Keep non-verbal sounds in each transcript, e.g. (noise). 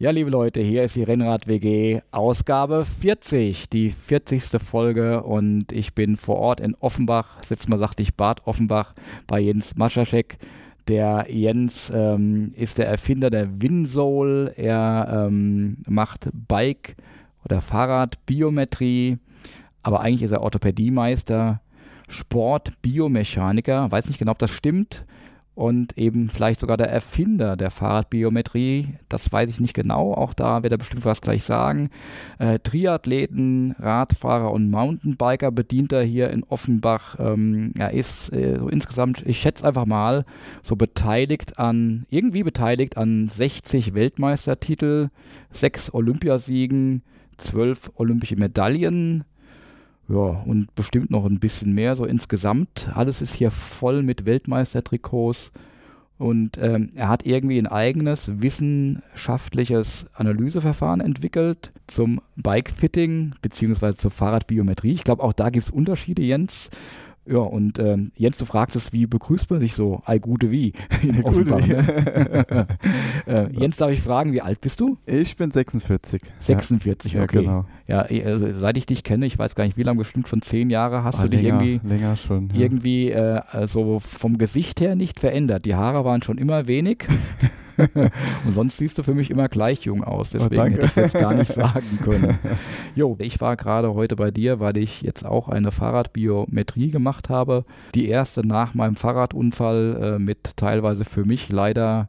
Ja, liebe Leute, hier ist die Rennrad WG Ausgabe 40, die 40. Folge und ich bin vor Ort in Offenbach, sitzt mal sagte ich Bad Offenbach bei Jens Maschaschek. Der Jens ähm, ist der Erfinder der Winsole. Er ähm, macht Bike oder Fahrradbiometrie, aber eigentlich ist er Orthopädiemeister, Sportbiomechaniker. Weiß nicht genau, ob das stimmt und eben vielleicht sogar der Erfinder der Fahrradbiometrie. Das weiß ich nicht genau, auch da wird er bestimmt was gleich sagen. Äh, Triathleten, Radfahrer und Mountainbiker bedient er hier in Offenbach. Ähm, er ist äh, so insgesamt, ich schätze einfach mal, so beteiligt an, irgendwie beteiligt an 60 Weltmeistertitel, sechs Olympiasiegen, zwölf olympische Medaillen, ja, und bestimmt noch ein bisschen mehr, so insgesamt. Alles ist hier voll mit Weltmeistertrikots. Und ähm, er hat irgendwie ein eigenes wissenschaftliches Analyseverfahren entwickelt zum Bikefitting beziehungsweise zur Fahrradbiometrie. Ich glaube, auch da gibt es Unterschiede, Jens. Ja, und ähm, Jens, du fragtest, wie begrüßt man sich so? Ei gute wie (laughs) in Offenbach. Ne? (laughs) äh, Jens, darf ich fragen, wie alt bist du? Ich bin 46. 46, ja. okay. Ja, genau. ja, also, seit ich dich kenne, ich weiß gar nicht, wie lange, bestimmt schon zehn Jahre, hast ah, du dich länger, irgendwie, länger schon, ja. irgendwie äh, so vom Gesicht her nicht verändert. Die Haare waren schon immer wenig. (laughs) (laughs) und sonst siehst du für mich immer gleich jung aus. Oh, Deswegen oh, hätte ich jetzt gar nicht (laughs) sagen können. Jo, ich war gerade heute bei dir, weil ich jetzt auch eine Fahrradbiometrie gemacht habe. Die erste nach meinem Fahrradunfall äh, mit teilweise für mich leider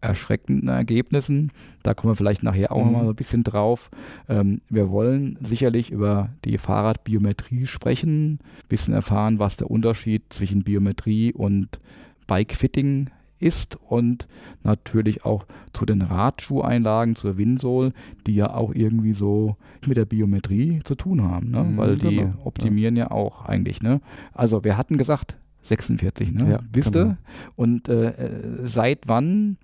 erschreckenden Ergebnissen. Da kommen wir vielleicht nachher auch mhm. mal so ein bisschen drauf. Ähm, wir wollen sicherlich über die Fahrradbiometrie sprechen, ein bisschen erfahren, was der Unterschied zwischen Biometrie und Bikefitting ist und natürlich auch zu den Radschuheinlagen, zur Winsol, die ja auch irgendwie so mit der Biometrie zu tun haben, ne? Mhm, weil die genau, optimieren ja. ja. auch eigentlich. Ne? Also wir hatten gesagt 46, ne? Ja, bist genau. du? Und äh, seit wann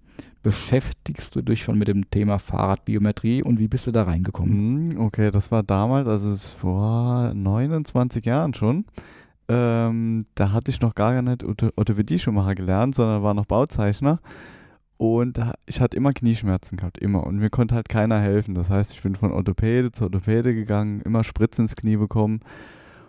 beschäftigst du dich schon mit dem Thema Fahrradbiometrie und wie bist du da reingekommen? Mhm, okay, das war damals, also vor 29 Jahren schon. Ähm, da hatte ich noch gar nicht Orthopädie-Schuhmacher gelernt, sondern war noch Bauzeichner. Und ich hatte immer Knieschmerzen gehabt, immer. Und mir konnte halt keiner helfen. Das heißt, ich bin von Orthopäde zu Orthopäde gegangen, immer Spritzen ins Knie bekommen.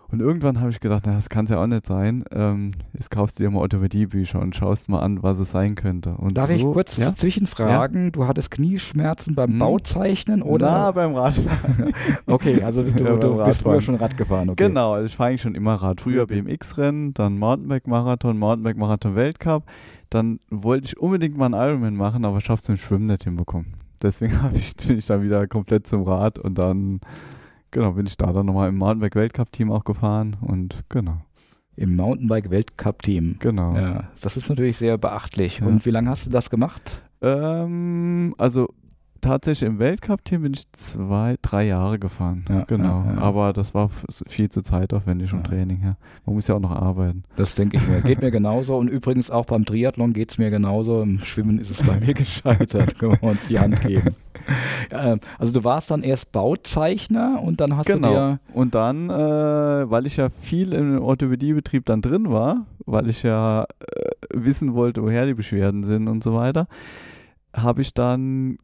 Und irgendwann habe ich gedacht, na, das kann es ja auch nicht sein. Ähm, jetzt kaufst du dir mal Orthopädiebücher und schaust mal an, was es sein könnte. Und Darf so, ich kurz ja? zwischenfragen? Ja? Du hattest Knieschmerzen beim hm. Bauzeichnen oder? Na, beim Radfahren. (laughs) okay, also du, (laughs) ja, du bist früher schon Rad gefahren. Okay. Genau, also ich fahre eigentlich schon immer Rad. Früher BMX-Rennen, dann Mountainbike-Marathon, Mountainbike-Marathon-Weltcup. Dann wollte ich unbedingt mal einen Ironman machen, aber ich habe es im Schwimmen nicht hinbekommen. Deswegen (laughs) ich, bin ich dann wieder komplett zum Rad und dann genau, bin ich da dann nochmal im Mountainbike-Weltcup-Team auch gefahren und genau. Im Mountainbike-Weltcup-Team. Genau. Ja, das ist natürlich sehr beachtlich. Ja. Und wie lange hast du das gemacht? Ähm, also tatsächlich im Weltcup-Team bin ich zwei, drei Jahre gefahren. Ja, genau. Ja, ja. Aber das war viel zu zeitaufwendig und Training. Ja. Man muss ja auch noch arbeiten. Das denke ich mir. Geht mir (laughs) genauso. Und übrigens auch beim Triathlon geht es mir genauso. Im Schwimmen ist es bei mir (laughs) gescheitert. Können wir uns die Hand geben. also du warst dann erst Bauzeichner und dann hast genau. du dir... Und dann, äh, weil ich ja viel im Orthopädiebetrieb dann drin war, weil ich ja äh, wissen wollte, woher die Beschwerden sind und so weiter, habe ich dann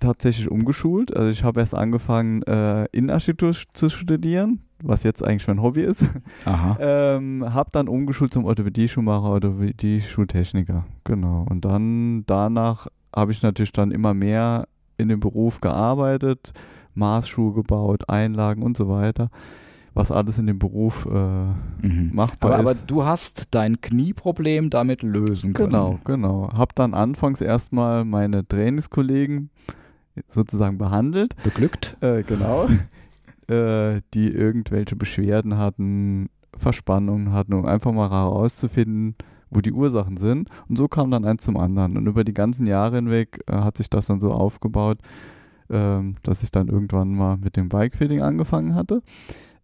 tatsächlich umgeschult. Also ich habe erst angefangen, äh, Innenarchitektur zu studieren, was jetzt eigentlich mein Hobby ist. Aha. (laughs) ähm, habe dann umgeschult zum Orthopädie-Schuhmacher, Orthopädie-Schultechniker. Genau. Und dann danach habe ich natürlich dann immer mehr in dem Beruf gearbeitet, Maßschuhe gebaut, Einlagen und so weiter was alles in dem Beruf äh, mhm. machbar aber, ist. Aber du hast dein Knieproblem damit lösen können. Genau, genau. Hab dann anfangs erstmal meine Trainingskollegen sozusagen behandelt. Beglückt. Äh, genau. (laughs) äh, die irgendwelche Beschwerden hatten, Verspannungen hatten, um einfach mal herauszufinden, wo die Ursachen sind. Und so kam dann eins zum anderen. Und über die ganzen Jahre hinweg äh, hat sich das dann so aufgebaut, ähm, dass ich dann irgendwann mal mit dem Bikefitting angefangen hatte.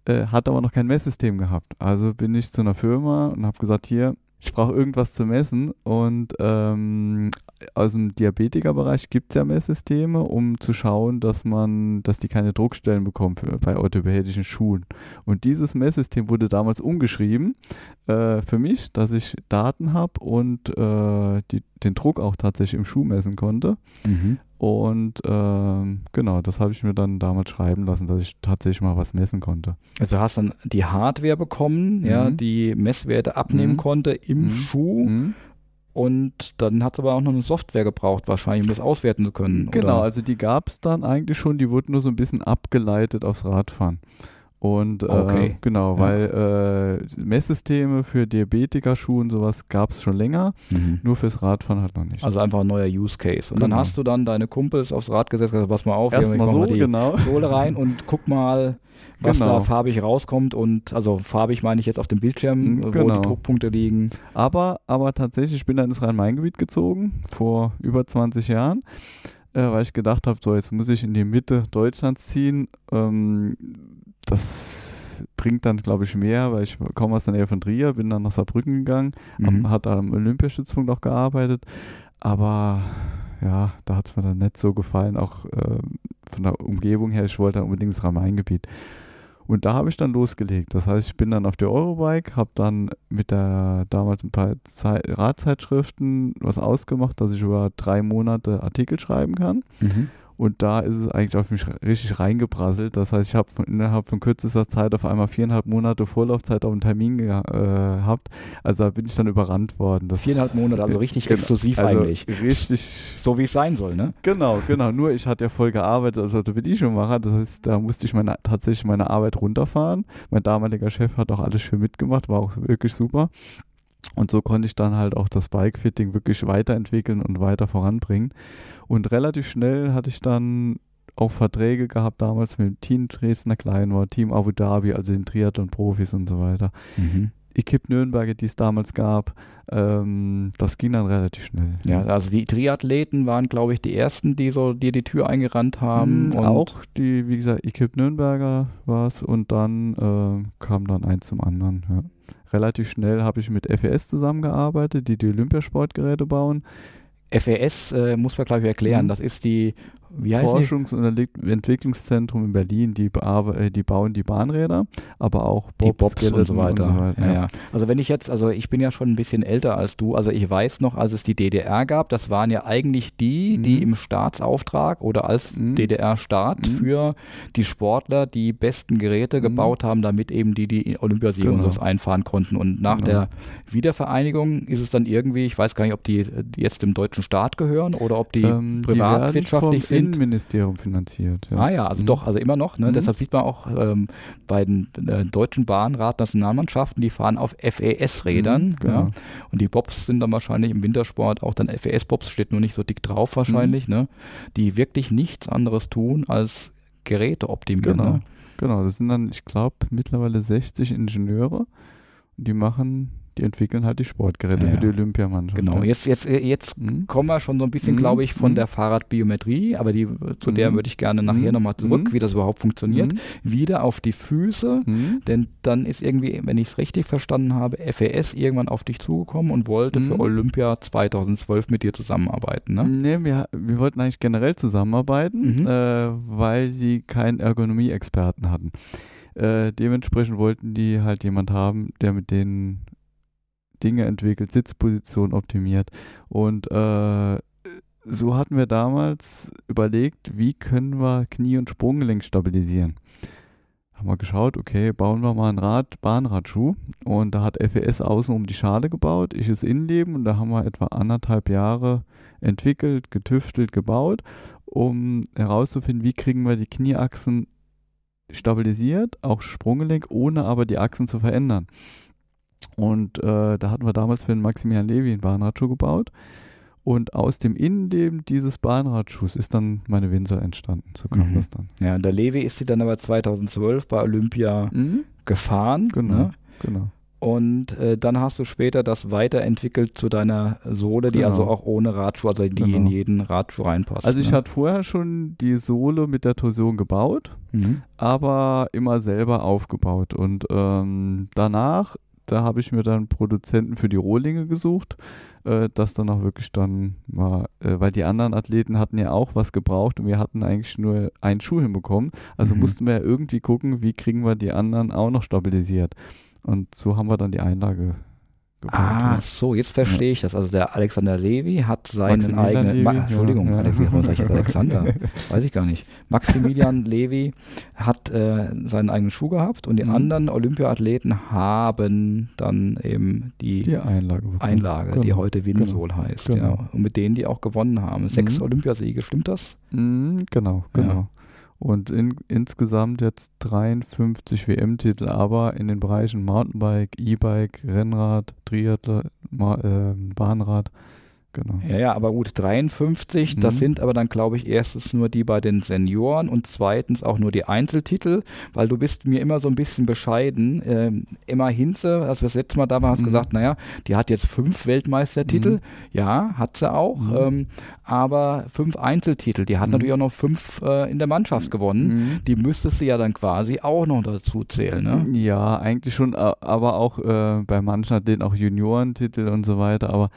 Äh, hat aber noch kein Messsystem gehabt. Also bin ich zu einer Firma und habe gesagt, hier, ich brauche irgendwas zu messen und ähm, aus dem Diabetikerbereich gibt es ja Messsysteme, um zu schauen, dass man, dass die keine Druckstellen bekommen für, bei orthopädischen Schuhen. Und dieses Messsystem wurde damals umgeschrieben äh, für mich, dass ich Daten habe und äh, die, den Druck auch tatsächlich im Schuh messen konnte. Mhm. Und ähm, genau, das habe ich mir dann damals schreiben lassen, dass ich tatsächlich mal was messen konnte. Also hast dann die Hardware bekommen, mhm. ja, die Messwerte abnehmen mhm. konnte im mhm. Schuh. Mhm. Und dann hat es aber auch noch eine Software gebraucht, wahrscheinlich, um das auswerten zu können. Genau, oder? also die gab es dann eigentlich schon, die wurden nur so ein bisschen abgeleitet aufs Radfahren. Und äh, okay. genau, ja. weil äh, Messsysteme für Diabetikerschuhe und sowas gab es schon länger, mhm. nur fürs Radfahren halt noch nicht. Also einfach ein neuer Use Case. Und genau. dann hast du dann deine Kumpels aufs Rad gesetzt, gesagt, pass mal auf, Erst mal so, mal die genau. Sohle rein und guck mal, was genau. da farbig rauskommt und also farbig meine ich jetzt auf dem Bildschirm, mhm, wo genau. die Druckpunkte liegen. Aber, aber tatsächlich, ich bin dann ins Rhein-Main-Gebiet gezogen, vor über 20 Jahren. Äh, weil ich gedacht habe, so jetzt muss ich in die Mitte Deutschlands ziehen. Ähm, das bringt dann, glaube ich, mehr, weil ich komme aus der Nähe von Trier, bin dann nach Saarbrücken gegangen, mhm. hat am Olympiastützpunkt auch gearbeitet, aber ja, da hat es mir dann nicht so gefallen, auch äh, von der Umgebung her, ich wollte unbedingt das Rhein-Main-Gebiet. Und da habe ich dann losgelegt. Das heißt, ich bin dann auf der Eurobike, habe dann mit der damals ein paar Zeit, Radzeitschriften was ausgemacht, dass ich über drei Monate Artikel schreiben kann. Mhm. Und da ist es eigentlich auf mich richtig reingeprasselt. Das heißt, ich habe innerhalb von kürzester Zeit auf einmal viereinhalb Monate Vorlaufzeit auf einen Termin äh, gehabt. Also da bin ich dann überrannt worden. Das viereinhalb Monate, also richtig genau, exklusiv also eigentlich. Richtig. So wie es sein soll, ne? Genau, genau. Nur ich hatte ja voll gearbeitet als Orthopädie-Schuhmacher. Das heißt, da musste ich meine, tatsächlich meine Arbeit runterfahren. Mein damaliger Chef hat auch alles schön mitgemacht, war auch wirklich super. Und so konnte ich dann halt auch das Bike-Fitting wirklich weiterentwickeln und weiter voranbringen. Und relativ schnell hatte ich dann auch Verträge gehabt damals mit dem Team Dresdner Kleinwort, Team Abu Dhabi, also den Triathlon-Profis und so weiter. Mhm. Equipe Nürnberger, die es damals gab, ähm, das ging dann relativ schnell. Ja, also die Triathleten waren, glaube ich, die ersten, die so dir die Tür eingerannt haben. Mhm, auch die, wie gesagt, Equipe Nürnberger war es und dann äh, kam dann eins zum anderen. Ja relativ schnell habe ich mit FES zusammengearbeitet, die die Olympiasportgeräte bauen. FES äh, muss man, glaube ich, erklären. Mhm. Das ist die wie heißt Forschungs- und Entwicklungszentrum in Berlin, die, äh, die bauen die Bahnräder, aber auch Bobs, die Bobs und so weiter. Und so weiter ja. Ja, Also wenn ich jetzt, also ich bin ja schon ein bisschen älter als du, also ich weiß noch, als es die DDR gab, das waren ja eigentlich die, mhm. die im Staatsauftrag oder als mhm. DDR-Staat mhm. für die Sportler die besten Geräte mhm. gebaut haben, damit eben die die Olympiasiege genau. und so einfahren konnten. Und nach genau. der Wiedervereinigung ist es dann irgendwie, ich weiß gar nicht, ob die, die jetzt dem deutschen Staat gehören oder ob die ähm, privatwirtschaftlich sind. Innenministerium finanziert. Ja. Ah ja, also mhm. doch, also immer noch. Ne? Mhm. Deshalb sieht man auch ähm, bei den äh, deutschen Bahnrad-Nationalmannschaften, die fahren auf FES-Rädern. Mhm, genau. ja? Und die Bobs sind dann wahrscheinlich im Wintersport auch dann FES-Bobs, steht nur nicht so dick drauf wahrscheinlich, mhm. ne? die wirklich nichts anderes tun als Geräte optimieren. Genau, ne? genau. das sind dann, ich glaube, mittlerweile 60 Ingenieure. Die machen die entwickeln halt die Sportgeräte ja, für die Olympiamannschaft. Genau, jetzt, jetzt, jetzt mhm. kommen wir schon so ein bisschen, mhm. glaube ich, von mhm. der Fahrradbiometrie, aber die, zu der mhm. würde ich gerne nachher mhm. nochmal zurück, mhm. wie das überhaupt funktioniert, wieder auf die Füße, denn dann ist irgendwie, wenn ich es richtig verstanden habe, FES irgendwann auf dich zugekommen und wollte für Olympia 2012 mit dir zusammenarbeiten. Ne? Nee, wir, wir wollten eigentlich generell zusammenarbeiten, äh, weil sie keinen Ergonomie-Experten hatten. Äh, dementsprechend wollten die halt jemand haben, der mit denen Dinge entwickelt, Sitzposition optimiert. Und äh, so hatten wir damals überlegt, wie können wir Knie- und Sprunggelenk stabilisieren. Haben wir geschaut, okay, bauen wir mal ein Rad, Bahnradschuh. Und da hat FES außen um die Schale gebaut, ich das Innenleben und da haben wir etwa anderthalb Jahre entwickelt, getüftelt, gebaut, um herauszufinden, wie kriegen wir die Knieachsen stabilisiert, auch Sprunggelenk, ohne aber die Achsen zu verändern. Und äh, da hatten wir damals für den Maximilian Levi einen Bahnradschuh gebaut. Und aus dem Innenleben dieses Bahnradschuhs ist dann meine Windsor entstanden. So kam mhm. das dann. Ja, und der Levi ist sie dann aber 2012 bei Olympia mhm. gefahren. Genau, ne? genau. Und äh, dann hast du später das weiterentwickelt zu deiner Sohle, die genau. also auch ohne Radschuh, also die genau. in jeden Radschuh reinpasst. Also ich ne? hatte vorher schon die Sohle mit der Torsion gebaut, mhm. aber immer selber aufgebaut. Und ähm, danach da habe ich mir dann Produzenten für die Rohlinge gesucht, äh, das dann auch wirklich dann mal, äh, weil die anderen Athleten hatten ja auch was gebraucht und wir hatten eigentlich nur einen Schuh hinbekommen. Also mhm. mussten wir ja irgendwie gucken, wie kriegen wir die anderen auch noch stabilisiert. Und so haben wir dann die Einlage Ah, wird. so, jetzt verstehe ja. ich das. Also der Alexander Levy hat seinen eigenen, Ma Entschuldigung, ja, ja. Alexander? (laughs) Weiß ich gar nicht. Maximilian (laughs) Levy hat äh, seinen eigenen Schuh gehabt und die mhm. anderen Olympiathleten haben dann eben die, die Einlage, Einlage genau. die heute Winsol genau. heißt. Genau. Ja. Und mit denen die auch gewonnen haben. Sechs mhm. Olympiasiege, stimmt das? Mhm, genau, genau. Und in, insgesamt jetzt 53 WM-Titel, aber in den Bereichen Mountainbike, E-Bike, Rennrad, Triathlon, äh, Bahnrad Genau. Ja, ja, aber gut, 53, mhm. das sind aber dann, glaube ich, erstens nur die bei den Senioren und zweitens auch nur die Einzeltitel, weil du bist mir immer so ein bisschen bescheiden. Ähm, Emma Hinze, als wir das letzte Mal da waren, hast mhm. gesagt, naja, die hat jetzt fünf Weltmeistertitel. Mhm. Ja, hat sie auch, mhm. ähm, aber fünf Einzeltitel. Die hat mhm. natürlich auch noch fünf äh, in der Mannschaft gewonnen. Mhm. Die müsstest du ja dann quasi auch noch dazu zählen, ne? Ja, eigentlich schon, aber auch äh, bei manchen hat den auch Juniorentitel und so weiter, aber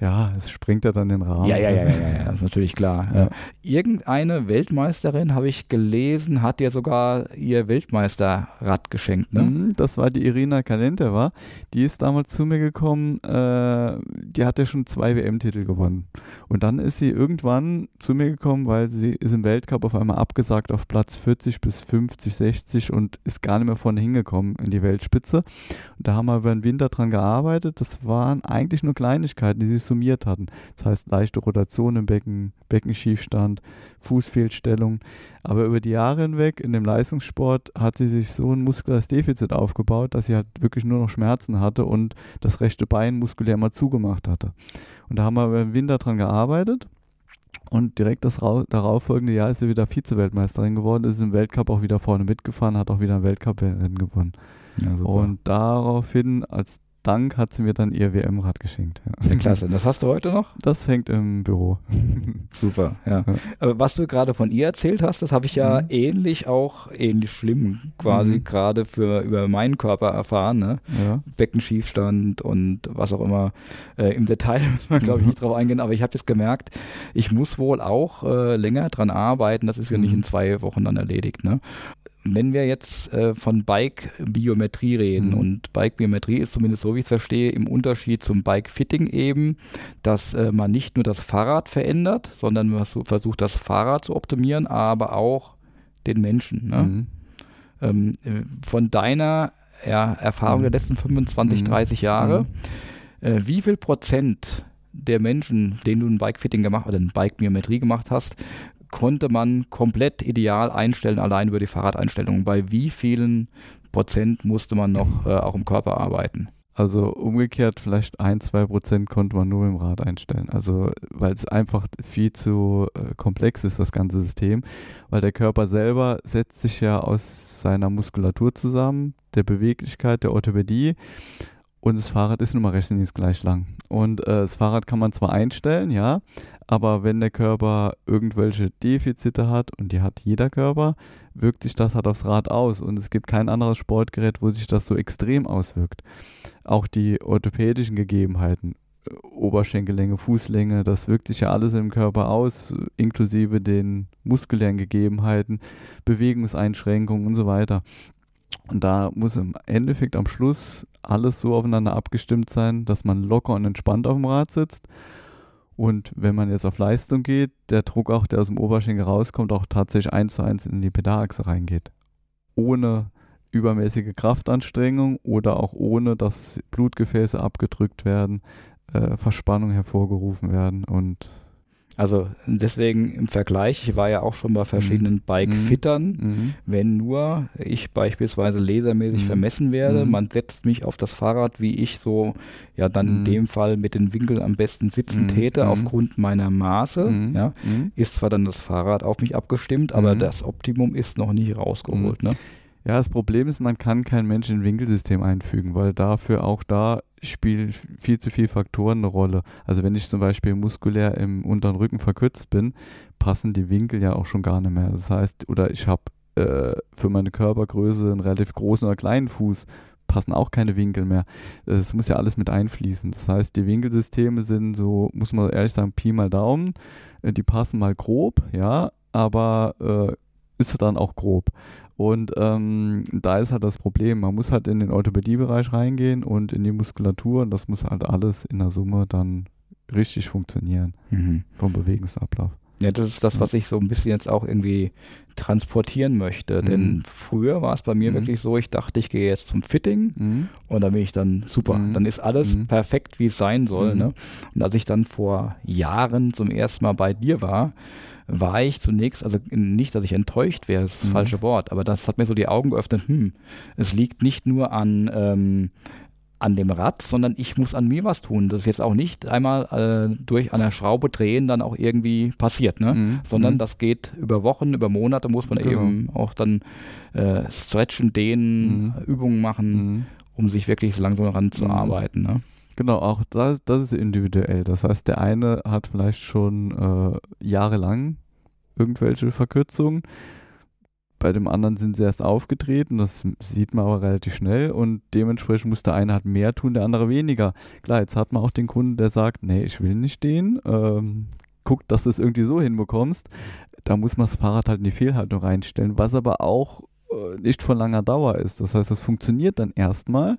ja, es springt ja dann den Rahmen. Ja, ja, ja, ja, ja, (laughs) das ist natürlich klar. Ja. Irgendeine Weltmeisterin, habe ich gelesen, hat dir sogar ihr Weltmeisterrad geschenkt, ne? Mhm, das war die Irina Kalenteva. Die ist damals zu mir gekommen, äh, die hat ja schon zwei WM-Titel gewonnen. Und dann ist sie irgendwann zu mir gekommen, weil sie ist im Weltcup auf einmal abgesagt auf Platz 40 bis 50, 60 und ist gar nicht mehr vorne hingekommen in die Weltspitze. Und da haben wir über den Winter dran gearbeitet. Das waren eigentlich nur Kleinigkeiten, die sie summiert hatten. Das heißt leichte Rotation im Becken, Beckenschiefstand, Fußfehlstellung. Aber über die Jahre hinweg in dem Leistungssport hat sie sich so ein muskuläres Defizit aufgebaut, dass sie halt wirklich nur noch Schmerzen hatte und das rechte Bein muskulär mal zugemacht hatte. Und da haben wir im Winter dran gearbeitet. Und direkt das darauf folgende Jahr ist sie wieder Vize-Weltmeisterin geworden, ist im Weltcup auch wieder vorne mitgefahren, hat auch wieder ein Weltcup-Rennen gewonnen. Ja, und daraufhin, als Dank hat sie mir dann ihr WM-Rad geschenkt. Ja. ja. klasse. Das hast du heute noch? Das hängt im Büro. (laughs) Super, ja. ja. Aber was du gerade von ihr erzählt hast, das habe ich ja mhm. ähnlich auch, ähnlich schlimm quasi mhm. gerade für über meinen Körper erfahren. Ne? Ja. Beckenschiefstand und was auch immer. Äh, Im Detail (laughs) muss man, glaube ich, nicht drauf eingehen, aber ich habe jetzt gemerkt, ich muss wohl auch äh, länger dran arbeiten. Das ist ja nicht mhm. in zwei Wochen dann erledigt. Ne? Wenn wir jetzt äh, von Bike-Biometrie reden, mhm. und Bike-Biometrie ist zumindest so, wie ich es verstehe, im Unterschied zum Bike-Fitting eben, dass äh, man nicht nur das Fahrrad verändert, sondern man versucht, das Fahrrad zu optimieren, aber auch den Menschen. Ne? Mhm. Ähm, äh, von deiner ja, Erfahrung mhm. der letzten 25, 30 mhm. Jahre, mhm. äh, wie viel Prozent der Menschen, denen du ein Bike-Fitting gemacht oder eine Bike-Biometrie gemacht hast, konnte man komplett ideal einstellen, allein über die Fahrradeinstellungen. Bei wie vielen Prozent musste man noch äh, auch im Körper arbeiten? Also umgekehrt, vielleicht ein, zwei Prozent konnte man nur im Rad einstellen. Also weil es einfach viel zu äh, komplex ist, das ganze System. Weil der Körper selber setzt sich ja aus seiner Muskulatur zusammen, der Beweglichkeit, der Orthopädie. Und das Fahrrad ist nun mal recht nicht gleich lang. Und äh, das Fahrrad kann man zwar einstellen, ja, aber wenn der Körper irgendwelche Defizite hat, und die hat jeder Körper, wirkt sich das halt aufs Rad aus. Und es gibt kein anderes Sportgerät, wo sich das so extrem auswirkt. Auch die orthopädischen Gegebenheiten, äh, Oberschenkellänge, Fußlänge, das wirkt sich ja alles im Körper aus, inklusive den muskulären Gegebenheiten, Bewegungseinschränkungen und so weiter. Und da muss im Endeffekt am Schluss alles so aufeinander abgestimmt sein, dass man locker und entspannt auf dem Rad sitzt und wenn man jetzt auf Leistung geht, der Druck auch, der aus dem Oberschenkel rauskommt, auch tatsächlich eins zu eins in die Pedalachse reingeht. Ohne übermäßige Kraftanstrengung oder auch ohne, dass Blutgefäße abgedrückt werden, äh, Verspannung hervorgerufen werden und also deswegen im Vergleich, ich war ja auch schon bei verschiedenen mhm. Bike-Fittern, mhm. wenn nur ich beispielsweise lasermäßig mhm. vermessen werde, mhm. man setzt mich auf das Fahrrad, wie ich so ja dann in mhm. dem Fall mit den Winkeln am besten sitzen mhm. täte, aufgrund meiner Maße, ja, ist zwar dann das Fahrrad auf mich abgestimmt, aber das Optimum ist noch nicht rausgeholt. Ne? Ja, das Problem ist, man kann kein Mensch in Winkelsystem einfügen, weil dafür auch da spielen viel zu viele Faktoren eine Rolle. Also wenn ich zum Beispiel muskulär im unteren Rücken verkürzt bin, passen die Winkel ja auch schon gar nicht mehr. Das heißt, oder ich habe äh, für meine Körpergröße einen relativ großen oder kleinen Fuß, passen auch keine Winkel mehr. Das muss ja alles mit einfließen. Das heißt, die Winkelsysteme sind so, muss man ehrlich sagen, Pi mal Daumen. Äh, die passen mal grob, ja, aber äh, ist dann auch grob. Und ähm, da ist halt das Problem, man muss halt in den Orthopädiebereich reingehen und in die Muskulatur und das muss halt alles in der Summe dann richtig funktionieren mhm. vom Bewegungsablauf. Ja, das ist das, was ich so ein bisschen jetzt auch irgendwie transportieren möchte. Mhm. Denn früher war es bei mir mhm. wirklich so, ich dachte, ich gehe jetzt zum Fitting mhm. und dann bin ich dann super. Mhm. Dann ist alles mhm. perfekt, wie es sein soll. Mhm. Ne? Und als ich dann vor Jahren zum ersten Mal bei dir war, war ich zunächst, also nicht, dass ich enttäuscht wäre, das ist das falsche Wort, aber das hat mir so die Augen geöffnet, hm, es liegt nicht nur an ähm, an dem Rad, sondern ich muss an mir was tun. Das ist jetzt auch nicht einmal äh, durch an der Schraube drehen dann auch irgendwie passiert, ne? Mhm. sondern mhm. das geht über Wochen, über Monate muss man genau. eben auch dann äh, stretchen, dehnen, mhm. Übungen machen, mhm. um sich wirklich so langsam ranzuarbeiten. Ne? Genau, auch das, das ist individuell. Das heißt, der eine hat vielleicht schon äh, jahrelang irgendwelche Verkürzungen bei dem anderen sind sie erst aufgetreten, das sieht man aber relativ schnell und dementsprechend muss der eine halt mehr tun, der andere weniger. Klar, jetzt hat man auch den Kunden, der sagt, nee, ich will nicht stehen, ähm, guck, dass du es irgendwie so hinbekommst. Da muss man das Fahrrad halt in die Fehlhaltung reinstellen, was aber auch äh, nicht von langer Dauer ist. Das heißt, das funktioniert dann erstmal,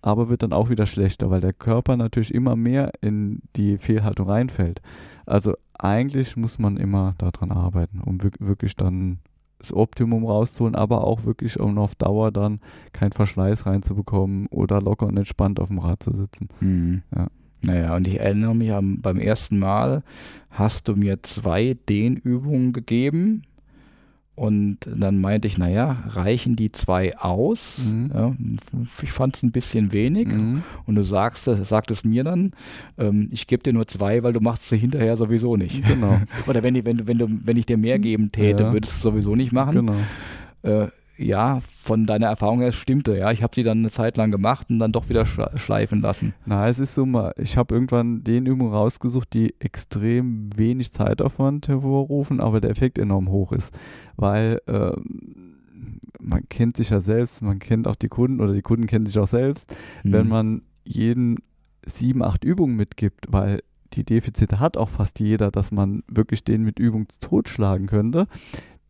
aber wird dann auch wieder schlechter, weil der Körper natürlich immer mehr in die Fehlhaltung reinfällt. Also eigentlich muss man immer daran arbeiten, um wirklich dann das Optimum rauszuholen, aber auch wirklich, um auf Dauer dann keinen Verschleiß reinzubekommen oder locker und entspannt auf dem Rad zu sitzen. Mhm. Ja. Naja, und ich erinnere mich beim ersten Mal hast du mir zwei Dehnübungen gegeben, und dann meinte ich, naja, reichen die zwei aus? Mhm. Ja, ich fand es ein bisschen wenig. Mhm. Und du sagst, sagtest mir dann, ähm, ich gebe dir nur zwei, weil du machst sie hinterher sowieso nicht. Genau. (laughs) Oder wenn, die, wenn, du, wenn, du, wenn ich dir mehr geben täte, ja. würdest du es sowieso nicht machen. Genau. Äh, ja, von deiner Erfahrung her stimmte, ja. Ich habe sie dann eine Zeit lang gemacht und dann doch wieder schleifen lassen. Na, es ist so mal, ich habe irgendwann den Übungen rausgesucht, die extrem wenig Zeitaufwand hervorrufen, aber der Effekt enorm hoch ist. Weil äh, man kennt sich ja selbst, man kennt auch die Kunden oder die Kunden kennen sich auch selbst. Mhm. Wenn man jeden sieben, acht Übungen mitgibt, weil die Defizite hat auch fast jeder, dass man wirklich den mit Übung totschlagen könnte,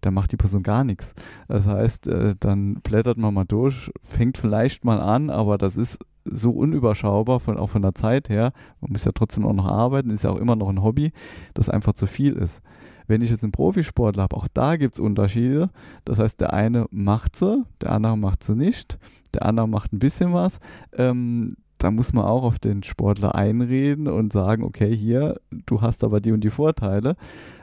da macht die Person gar nichts. Das heißt, äh, dann blättert man mal durch, fängt vielleicht mal an, aber das ist so unüberschaubar, von, auch von der Zeit her. Man muss ja trotzdem auch noch arbeiten, ist ja auch immer noch ein Hobby, das einfach zu viel ist. Wenn ich jetzt einen Profisportler habe, auch da gibt es Unterschiede. Das heißt, der eine macht sie, der andere macht sie nicht, der andere macht ein bisschen was. Ähm, da muss man auch auf den Sportler einreden und sagen, okay, hier, du hast aber die und die Vorteile.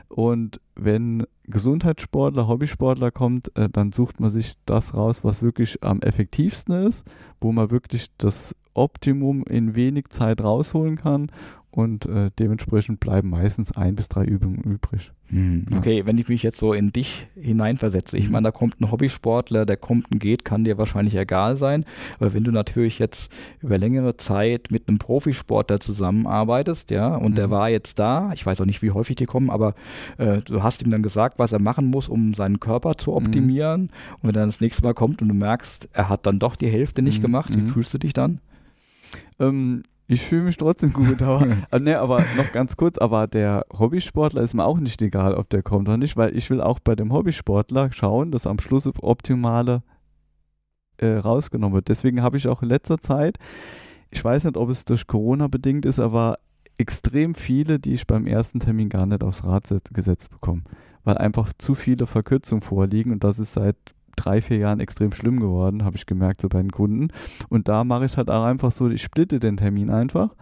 Und wenn Gesundheitssportler, Hobbysportler kommt, äh, dann sucht man sich das raus, was wirklich am effektivsten ist, wo man wirklich das Optimum in wenig Zeit rausholen kann und äh, dementsprechend bleiben meistens ein bis drei Übungen übrig. Hm. Okay, wenn ich mich jetzt so in dich hineinversetze, ich mhm. meine, da kommt ein Hobbysportler, der kommt und geht, kann dir wahrscheinlich egal sein, aber wenn du natürlich jetzt über längere Zeit mit einem Profisportler zusammenarbeitest, ja, und mhm. der war jetzt da, ich weiß auch nicht, wie häufig die kommen, aber äh, du hast ihm dann gesagt, was er machen muss, um seinen Körper zu mhm. optimieren mhm. und wenn er dann das nächste Mal kommt und du merkst, er hat dann doch die Hälfte nicht mhm. gemacht, wie mhm. fühlst du dich dann? Ähm, ich fühle mich trotzdem gut, (laughs) aber, äh, ne, aber noch ganz kurz, aber der Hobbysportler ist mir auch nicht egal, ob der kommt oder nicht, weil ich will auch bei dem Hobbysportler schauen, dass am Schluss optimale äh, rausgenommen wird. Deswegen habe ich auch in letzter Zeit, ich weiß nicht, ob es durch Corona bedingt ist, aber extrem viele, die ich beim ersten Termin gar nicht aufs Rad gesetzt bekomme, weil einfach zu viele Verkürzungen vorliegen und das ist seit drei, vier Jahren extrem schlimm geworden, habe ich gemerkt, so bei den Kunden. Und da mache ich es halt auch einfach so, ich splitte den Termin einfach.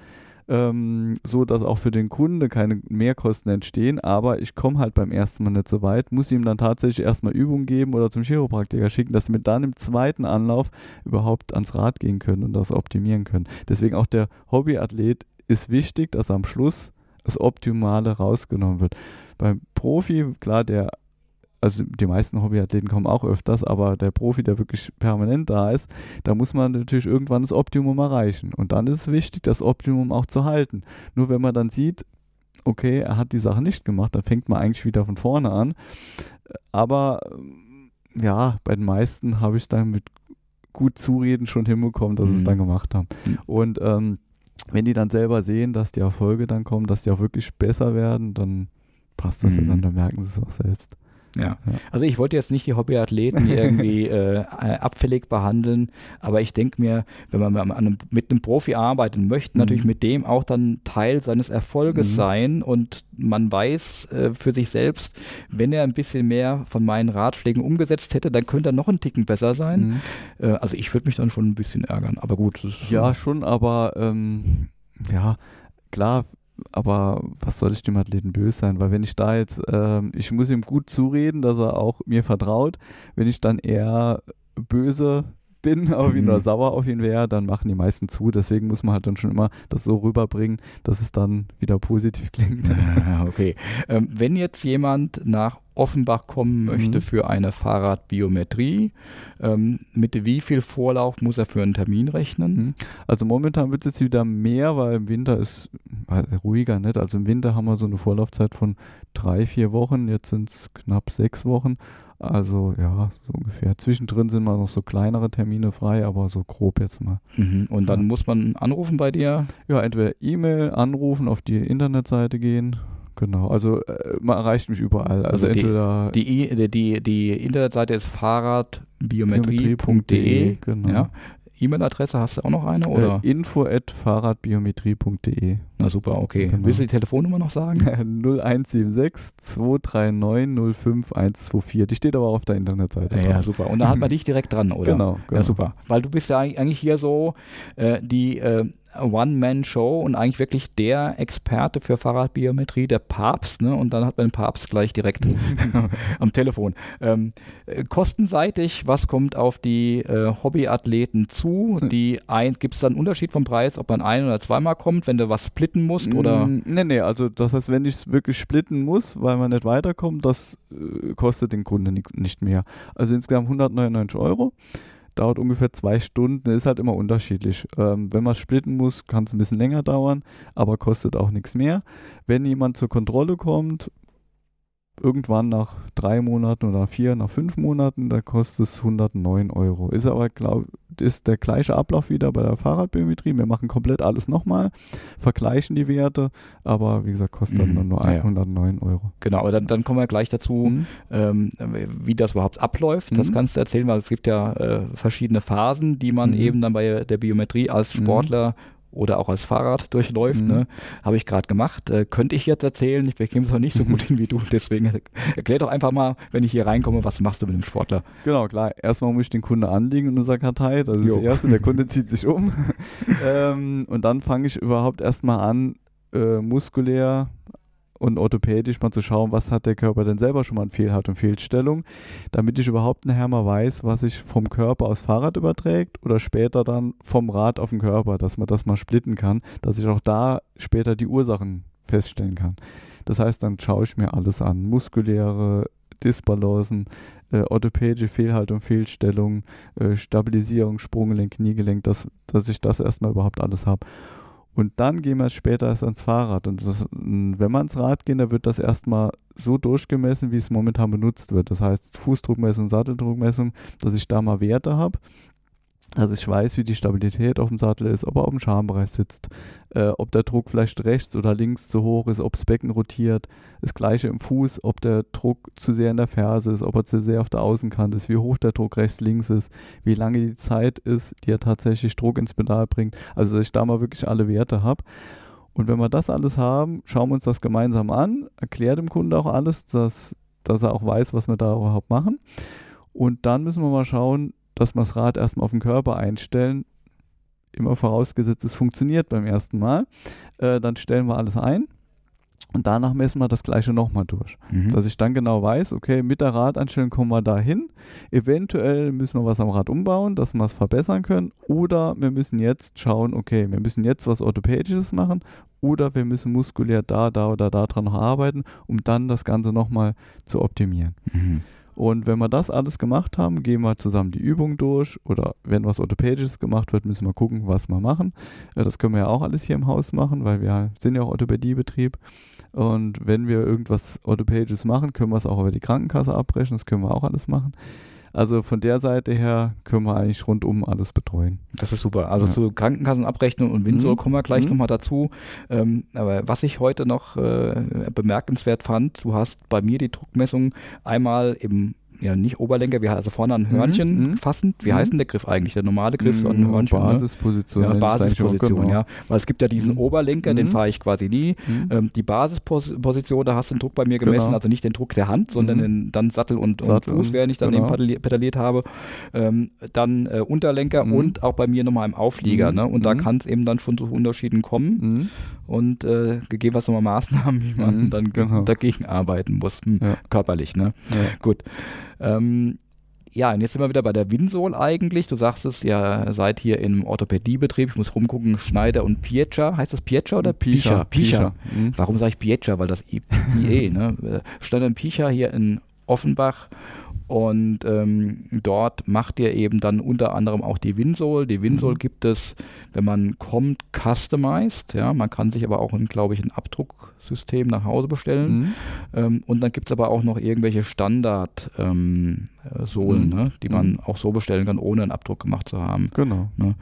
Ähm, so dass auch für den Kunde keine Mehrkosten entstehen, aber ich komme halt beim ersten Mal nicht so weit, muss ihm dann tatsächlich erstmal Übungen geben oder zum Chiropraktiker schicken, dass wir dann im zweiten Anlauf überhaupt ans Rad gehen können und das optimieren können. Deswegen auch der Hobbyathlet ist wichtig, dass am Schluss das Optimale rausgenommen wird. Beim Profi, klar, der also die meisten Hobbyathleten kommen auch öfters, aber der Profi, der wirklich permanent da ist, da muss man natürlich irgendwann das Optimum erreichen. Und dann ist es wichtig, das Optimum auch zu halten. Nur wenn man dann sieht, okay, er hat die Sache nicht gemacht, dann fängt man eigentlich wieder von vorne an. Aber ja, bei den meisten habe ich dann mit gut Zureden schon hinbekommen, dass mhm. sie es dann gemacht haben. Mhm. Und ähm, wenn die dann selber sehen, dass die Erfolge dann kommen, dass die auch wirklich besser werden, dann passt das mhm. ja dann, dann merken sie es auch selbst. Ja. Also ich wollte jetzt nicht die Hobbyathleten irgendwie (laughs) äh, abfällig behandeln, aber ich denke mir, wenn man einem, mit einem Profi arbeiten möchte, mhm. natürlich mit dem auch dann Teil seines Erfolges mhm. sein und man weiß äh, für sich selbst, wenn er ein bisschen mehr von meinen Ratschlägen umgesetzt hätte, dann könnte er noch einen Ticken besser sein. Mhm. Äh, also ich würde mich dann schon ein bisschen ärgern, aber gut. ja, schon, aber ähm, ja, klar, aber was soll ich dem Athleten böse sein? Weil wenn ich da jetzt, ähm, ich muss ihm gut zureden, dass er auch mir vertraut. Wenn ich dann eher böse bin (laughs) auf ihn mhm. oder sauer auf ihn wäre, dann machen die meisten zu. Deswegen muss man halt dann schon immer das so rüberbringen, dass es dann wieder positiv (laughs) klingt. okay. Ähm, wenn jetzt jemand nach Offenbach kommen möchte mhm. für eine Fahrradbiometrie, ähm, mit wie viel Vorlauf muss er für einen Termin rechnen? Mhm. Also momentan wird es wieder mehr, weil im Winter ist ruhiger, nicht? Also im Winter haben wir so eine Vorlaufzeit von drei, vier Wochen, jetzt sind es knapp sechs Wochen. Also ja, so ungefähr. Zwischendrin sind mal noch so kleinere Termine frei, aber so grob jetzt mal. Mhm. Und dann ja. muss man anrufen bei dir? Ja, entweder E-Mail, anrufen, auf die Internetseite gehen. Genau, also äh, man erreicht mich überall. Also, also entweder die, die, die, die Internetseite ist fahrradbiometrie.de. Genau. Ja. E-Mail-Adresse hast du auch noch eine? Oder? Äh, info at fahrradbiometrie.de. Na super, okay. Genau. Willst du die Telefonnummer noch sagen? 0176 239 05124. Die steht aber auch auf der Internetseite. Ja, ja, super. Und da hat man (laughs) dich direkt dran, oder? Genau, genau. Ja, super. Weil du bist ja eigentlich hier so äh, die äh, One-Man-Show und eigentlich wirklich der Experte für Fahrradbiometrie, der Papst, ne? Und dann hat man den Papst gleich direkt (laughs) (laughs) am Telefon. Ähm, äh, kostenseitig, was kommt auf die äh, Hobbyathleten zu? Die gibt es dann einen Unterschied vom Preis, ob man ein oder zweimal kommt, wenn du was splitten musst? Oder? Mm, nee, nee, also das heißt, wenn ich es wirklich splitten muss, weil man nicht weiterkommt, das äh, kostet den Kunden nicht mehr. Also insgesamt 199 Euro dauert ungefähr zwei Stunden, ist halt immer unterschiedlich. Ähm, wenn man splitten muss, kann es ein bisschen länger dauern, aber kostet auch nichts mehr. Wenn jemand zur Kontrolle kommt, irgendwann nach drei Monaten oder vier, nach fünf Monaten, da kostet es 109 Euro. Ist aber, glaube ist der gleiche Ablauf wieder bei der Fahrradbiometrie. Wir machen komplett alles nochmal, vergleichen die Werte, aber wie gesagt, kostet mhm. dann nur ja, 109 Euro. Genau, aber dann, dann kommen wir gleich dazu, mhm. ähm, wie das überhaupt abläuft. Mhm. Das kannst du erzählen, weil es gibt ja äh, verschiedene Phasen, die man mhm. eben dann bei der Biometrie als mhm. Sportler oder auch als Fahrrad durchläuft. Mhm. Ne? Habe ich gerade gemacht. Äh, könnte ich jetzt erzählen. Ich bekäme es auch nicht so gut hin wie du. (laughs) Deswegen erklär doch einfach mal, wenn ich hier reinkomme, was machst du mit dem Sportler? Genau, klar. Erstmal muss ich den Kunde anlegen in unserer Kartei. Das ist jo. das Erste. Der Kunde (laughs) zieht sich um. (laughs) ähm, und dann fange ich überhaupt erstmal an, äh, muskulär und orthopädisch mal zu schauen, was hat der Körper denn selber schon mal an Fehlhalt und Fehlstellung, damit ich überhaupt nachher mal weiß, was sich vom Körper aufs Fahrrad überträgt oder später dann vom Rad auf den Körper, dass man das mal splitten kann, dass ich auch da später die Ursachen feststellen kann. Das heißt, dann schaue ich mir alles an, muskuläre Disbalancen, äh, orthopädische Fehlhaltung, Fehlstellung, äh, Stabilisierung, Sprunggelenk, Kniegelenk, dass, dass ich das erstmal überhaupt alles habe. Und dann gehen wir später erst ans Fahrrad. Und das, wenn wir ans Rad gehen, dann wird das erstmal so durchgemessen, wie es momentan benutzt wird. Das heißt Fußdruckmessung, Satteldruckmessung, dass ich da mal Werte habe dass ich weiß, wie die Stabilität auf dem Sattel ist, ob er auf dem Schambereich sitzt, äh, ob der Druck vielleicht rechts oder links zu hoch ist, ob das Becken rotiert. Das gleiche im Fuß, ob der Druck zu sehr in der Ferse ist, ob er zu sehr auf der Außenkante ist, wie hoch der Druck rechts, links ist, wie lange die Zeit ist, die er tatsächlich Druck ins Pedal bringt. Also, dass ich da mal wirklich alle Werte habe. Und wenn wir das alles haben, schauen wir uns das gemeinsam an, erklärt dem Kunden auch alles, dass, dass er auch weiß, was wir da überhaupt machen. Und dann müssen wir mal schauen, dass wir das Rad erstmal auf den Körper einstellen. Immer vorausgesetzt, es funktioniert beim ersten Mal. Äh, dann stellen wir alles ein. Und danach messen wir das gleiche nochmal durch. Mhm. Dass ich dann genau weiß, okay, mit der Radeinstellung kommen wir da hin. Eventuell müssen wir was am Rad umbauen, dass wir es verbessern können. Oder wir müssen jetzt schauen, okay, wir müssen jetzt was Orthopädisches machen. Oder wir müssen muskulär da, da oder da dran noch arbeiten, um dann das Ganze nochmal zu optimieren. Mhm. Und wenn wir das alles gemacht haben, gehen wir zusammen die Übung durch oder wenn was Orthopädisches gemacht wird, müssen wir gucken, was wir machen. Das können wir ja auch alles hier im Haus machen, weil wir sind ja auch Orthopädiebetrieb. Und wenn wir irgendwas Orthopädisches machen, können wir es auch über die Krankenkasse abbrechen, das können wir auch alles machen. Also von der Seite her können wir eigentlich rundum alles betreuen. Das ist super. Also ja. zu Krankenkassenabrechnung und Windsor mhm. kommen wir gleich mhm. nochmal dazu. Ähm, aber was ich heute noch äh, bemerkenswert fand, du hast bei mir die Druckmessung einmal im ja nicht Oberlenker, wir also vorne ein Hörnchen mhm, mhm. fassend. Wie mhm. heißt denn der Griff eigentlich? Der normale Griff mhm, ein Hörnchen. Ne? Basisposition. Ne? Ja, Basisposition, genau. ja. Weil es gibt ja diesen mhm. Oberlenker, den mhm. fahre ich quasi nie. Mhm. Ähm, die Basisposition, da hast du den Druck bei mir gemessen, genau. also nicht den Druck der Hand, sondern den, dann Sattel und, Sattel und Fuß, während ich dann genau. eben pedaliert habe. Ähm, dann äh, Unterlenker und auch bei mir nochmal im Auflieger. Ne? Und da kann es eben dann schon zu Unterschieden kommen. Und äh, gegebenenfalls nochmal Maßnahmen, wie man dann genau. dagegen arbeiten muss, ja. körperlich. Ne? Ja. Gut. Ähm, ja, und jetzt sind wir wieder bei der Winsol eigentlich. Du sagst es, ihr seid hier im Orthopädiebetrieb. Ich muss rumgucken, Schneider und Pietscher. Heißt das Pietscher oder Picher? Picher. Mhm. Warum sage ich Pietscher? Weil das IE, ne? (laughs) Schneider und Picher hier in Offenbach. Und ähm, dort macht ihr eben dann unter anderem auch die Winsol. Die Winsol mhm. gibt es, wenn man kommt, customized. Ja, man kann sich aber auch, glaube ich, ein Abdrucksystem nach Hause bestellen. Mhm. Ähm, und dann gibt es aber auch noch irgendwelche Standard-Sohlen, ähm, mhm. ne, die man mhm. auch so bestellen kann, ohne einen Abdruck gemacht zu haben. Genau. Ne?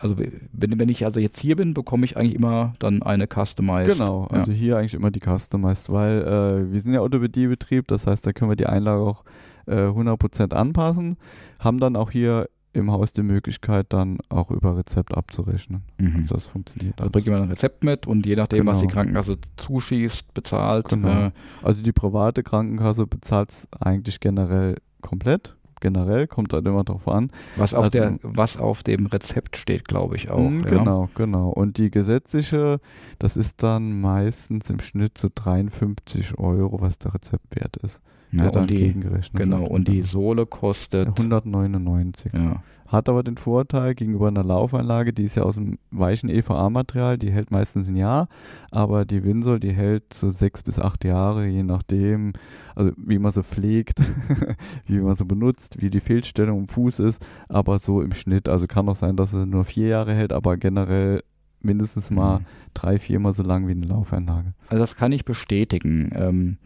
Also wenn, wenn ich also jetzt hier bin, bekomme ich eigentlich immer dann eine Customized. Genau, also ja. hier eigentlich immer die Customized, weil äh, wir sind ja Orthopädiebetrieb, das heißt, da können wir die Einlage auch äh, 100% anpassen, haben dann auch hier im Haus die Möglichkeit, dann auch über Rezept abzurechnen. Mhm. Also das funktioniert. Also bringt jemand ein Rezept mit und je nachdem, genau. was die genau. Krankenkasse zuschießt, bezahlt. Genau. Äh, also die private Krankenkasse bezahlt es eigentlich generell komplett generell, kommt halt immer drauf an. Was auf, also, der, was auf dem Rezept steht, glaube ich auch. Mh, genau, ja. genau. Und die gesetzliche, das ist dann meistens im Schnitt so 53 Euro, was der Rezeptwert ist. Ja, und die, genau, und die Sohle kostet 199. Ja. Hat aber den Vorteil gegenüber einer Laufeinlage, die ist ja aus dem weichen EVA-Material, die hält meistens ein Jahr, aber die Winsol, die hält so sechs bis acht Jahre, je nachdem, also wie man sie pflegt, (laughs) wie man sie benutzt, wie die Fehlstellung im Fuß ist, aber so im Schnitt, also kann auch sein, dass sie nur vier Jahre hält, aber generell mindestens mal mhm. drei, viermal so lang wie eine Laufeinlage. Also das kann ich bestätigen. Ähm,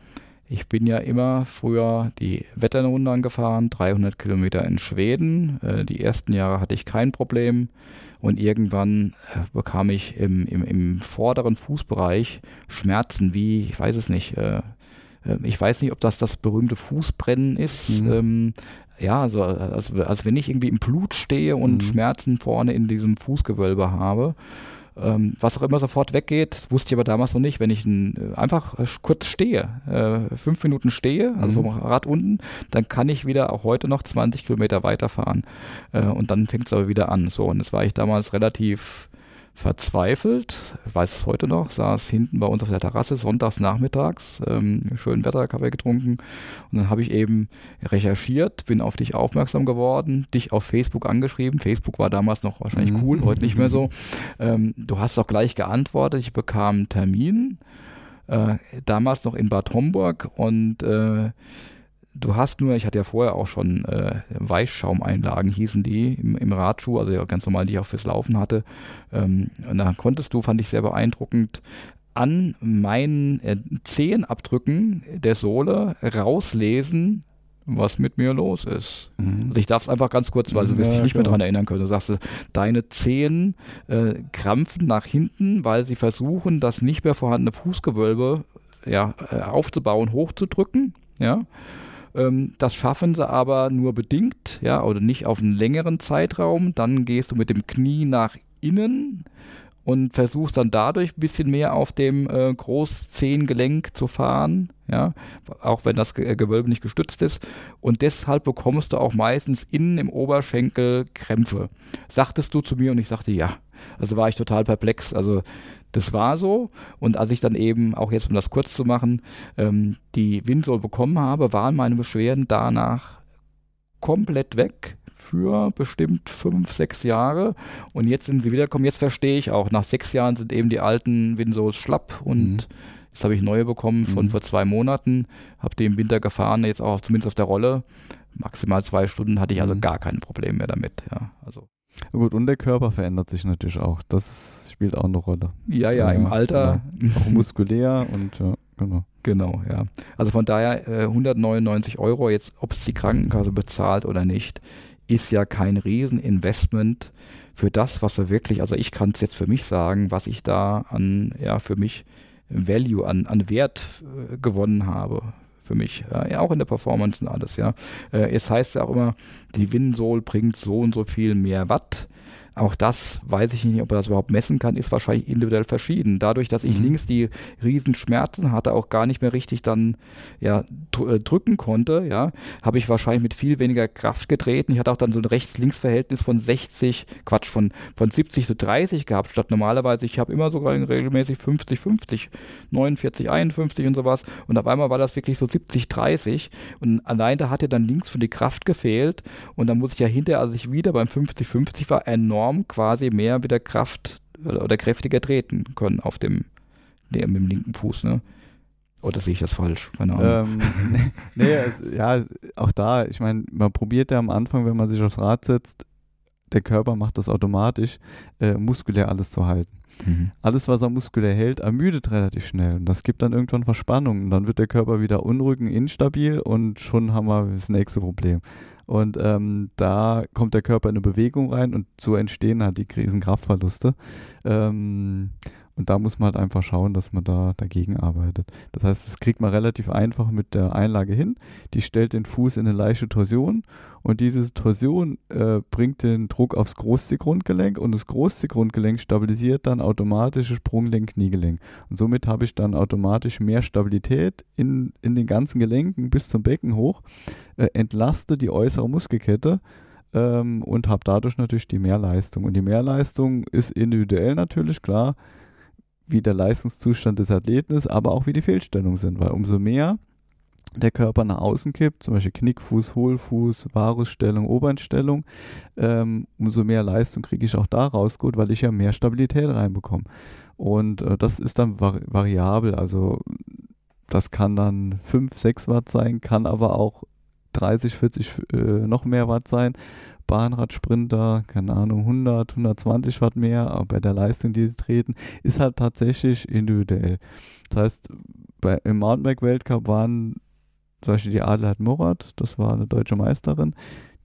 ich bin ja immer früher die Wetternrunde angefahren, 300 Kilometer in Schweden. Äh, die ersten Jahre hatte ich kein Problem und irgendwann äh, bekam ich im, im, im, vorderen Fußbereich Schmerzen wie, ich weiß es nicht, äh, ich weiß nicht, ob das das berühmte Fußbrennen ist. Mhm. Ähm, ja, also als, als wenn ich irgendwie im Blut stehe und mhm. Schmerzen vorne in diesem Fußgewölbe habe. Ähm, was auch immer sofort weggeht, wusste ich aber damals noch nicht. Wenn ich ein, äh, einfach äh, kurz stehe, äh, fünf Minuten stehe, also mhm. vom Rad unten, dann kann ich wieder auch heute noch 20 Kilometer weiterfahren. Äh, und dann fängt es aber wieder an. So, und das war ich damals relativ verzweifelt, ich weiß es heute noch, saß hinten bei uns auf der Terrasse sonntags nachmittags, ähm, schön Wetter, Kaffee getrunken und dann habe ich eben recherchiert, bin auf dich aufmerksam geworden, dich auf Facebook angeschrieben. Facebook war damals noch wahrscheinlich mhm. cool, heute nicht mehr so. Ähm, du hast doch gleich geantwortet, ich bekam einen Termin, äh, damals noch in Bad Homburg und äh, Du hast nur, ich hatte ja vorher auch schon äh, Weichschaumeinlagen, hießen die im, im Radschuh, also ja, ganz normal, die ich auch fürs Laufen hatte. Ähm, und da konntest du, fand ich sehr beeindruckend, an meinen äh, Zehenabdrücken der Sohle rauslesen, was mit mir los ist. Mhm. Also ich darf es einfach ganz kurz, weil du wirst ja, dich nicht mehr daran erinnern können. Du sagst, deine Zehen äh, krampfen nach hinten, weil sie versuchen, das nicht mehr vorhandene Fußgewölbe ja, äh, aufzubauen, hochzudrücken. Ja. Ähm, das schaffen sie aber nur bedingt, ja, oder nicht auf einen längeren Zeitraum. Dann gehst du mit dem Knie nach innen und versuchst dann dadurch ein bisschen mehr auf dem äh, Großzehengelenk zu fahren, ja, auch wenn das Ge Gewölbe nicht gestützt ist. Und deshalb bekommst du auch meistens innen im Oberschenkel Krämpfe. Sagtest du zu mir und ich sagte ja. Also war ich total perplex. Also das war so. Und als ich dann eben, auch jetzt um das kurz zu machen, ähm, die Winsol bekommen habe, waren meine Beschwerden danach komplett weg für bestimmt fünf, sechs Jahre. Und jetzt sind sie wiedergekommen. Jetzt verstehe ich auch, nach sechs Jahren sind eben die alten Winsols schlapp und mhm. jetzt habe ich neue bekommen von mhm. vor zwei Monaten. Habe die im Winter gefahren, jetzt auch zumindest auf der Rolle. Maximal zwei Stunden hatte ich also mhm. gar kein Problem mehr damit. Ja, also. Gut, und der Körper verändert sich natürlich auch. Das spielt auch eine Rolle. Ja, ja, im Alter. Ja, auch muskulär und ja. genau. Genau, ja. Also von daher äh, 199 Euro, jetzt ob es die Krankenkasse bezahlt oder nicht, ist ja kein Rieseninvestment für das, was wir wirklich, also ich kann es jetzt für mich sagen, was ich da an, ja, für mich Value, an, an Wert äh, gewonnen habe für mich. Ja, auch in der Performance und alles, ja. Äh, es heißt ja auch immer, die Windsol bringt so und so viel mehr Watt. Auch das weiß ich nicht, ob er das überhaupt messen kann, ist wahrscheinlich individuell verschieden. Dadurch, dass ich mhm. links die Riesenschmerzen hatte, auch gar nicht mehr richtig dann ja, äh, drücken konnte, ja, habe ich wahrscheinlich mit viel weniger Kraft getreten. Ich hatte auch dann so ein Rechts-Links-Verhältnis von 60, Quatsch, von, von 70 zu 30 gehabt, statt normalerweise, ich habe immer sogar regelmäßig 50, 50, 49, 51 und sowas. Und auf einmal war das wirklich so 70, 30. Und allein da hat ja dann links schon die Kraft gefehlt. Und dann muss ich ja hinterher, als ich wieder beim 50, 50 war, enorm enorm quasi mehr wieder Kraft oder kräftiger treten können auf dem, dem, mit dem linken Fuß, ne? Oder sehe ich das falsch? Keine Ahnung. Ähm, (laughs) nee, es, ja, auch da, ich meine, man probiert ja am Anfang, wenn man sich aufs Rad setzt, der Körper macht das automatisch, äh, muskulär alles zu halten. Mhm. Alles, was er muskulär hält, ermüdet relativ schnell. Und das gibt dann irgendwann Verspannungen. Dann wird der Körper wieder unruhig, instabil und schon haben wir das nächste Problem. Und ähm, da kommt der Körper in eine Bewegung rein und so entstehen halt die Krisenkraftverluste. Ähm, und da muss man halt einfach schauen, dass man da dagegen arbeitet. Das heißt, das kriegt man relativ einfach mit der Einlage hin. Die stellt den Fuß in eine leichte Torsion und diese Torsion äh, bringt den Druck aufs Großziegrundgelenk und das Großziegrundgelenk stabilisiert dann automatisch das Sprunggelenk-Kniegelenk. Und somit habe ich dann automatisch mehr Stabilität in, in den ganzen Gelenken bis zum Becken hoch, äh, entlaste die äußere Muskelkette ähm, und habe dadurch natürlich die Mehrleistung. Und die Mehrleistung ist individuell natürlich, klar wie der Leistungszustand des Athleten ist, aber auch wie die Fehlstellungen sind, weil umso mehr der Körper nach außen kippt, zum Beispiel Knickfuß, Hohlfuß, Varusstellung, Obernstellung, ähm, umso mehr Leistung kriege ich auch da raus gut, weil ich ja mehr Stabilität reinbekomme. Und äh, das ist dann vari variabel, also das kann dann 5, 6 Watt sein, kann aber auch 30, 40 äh, noch mehr Watt sein. Bahnradsprinter, keine Ahnung, 100, 120 Watt mehr, aber bei der Leistung, die sie treten, ist halt tatsächlich individuell. Das heißt, bei, im Mountainbike-Weltcup waren zum Beispiel die Adelheid Murat, das war eine deutsche Meisterin,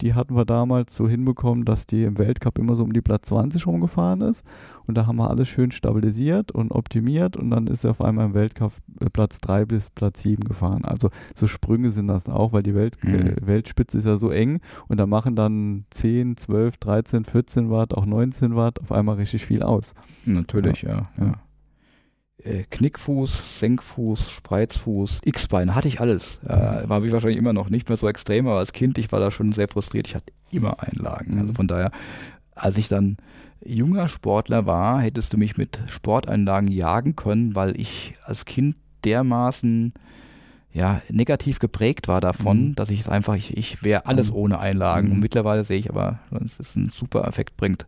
die hatten wir damals so hinbekommen, dass die im Weltcup immer so um die Platz 20 rumgefahren ist. Und da haben wir alles schön stabilisiert und optimiert und dann ist sie auf einmal im Weltcup äh, Platz 3 bis Platz 7 gefahren. Also so Sprünge sind das auch, weil die Welt, mhm. äh, Weltspitze ist ja so eng und da machen dann 10, 12, 13, 14 Watt, auch 19 Watt auf einmal richtig viel aus. Natürlich, ja. ja. ja. Äh, Knickfuß, Senkfuß, Spreizfuß, X-Bein, hatte ich alles. Äh, war wie wahrscheinlich immer noch nicht mehr so extrem, aber als Kind, ich war da schon sehr frustriert. Ich hatte immer Einlagen. Also mhm. Also von daher, als ich dann junger Sportler war, hättest du mich mit Sporteinlagen jagen können, weil ich als Kind dermaßen ja, negativ geprägt war davon, mhm. dass ich es einfach, ich, ich wäre alles mhm. ohne Einlagen. Mhm. Und mittlerweile sehe ich aber, dass es einen super Effekt bringt.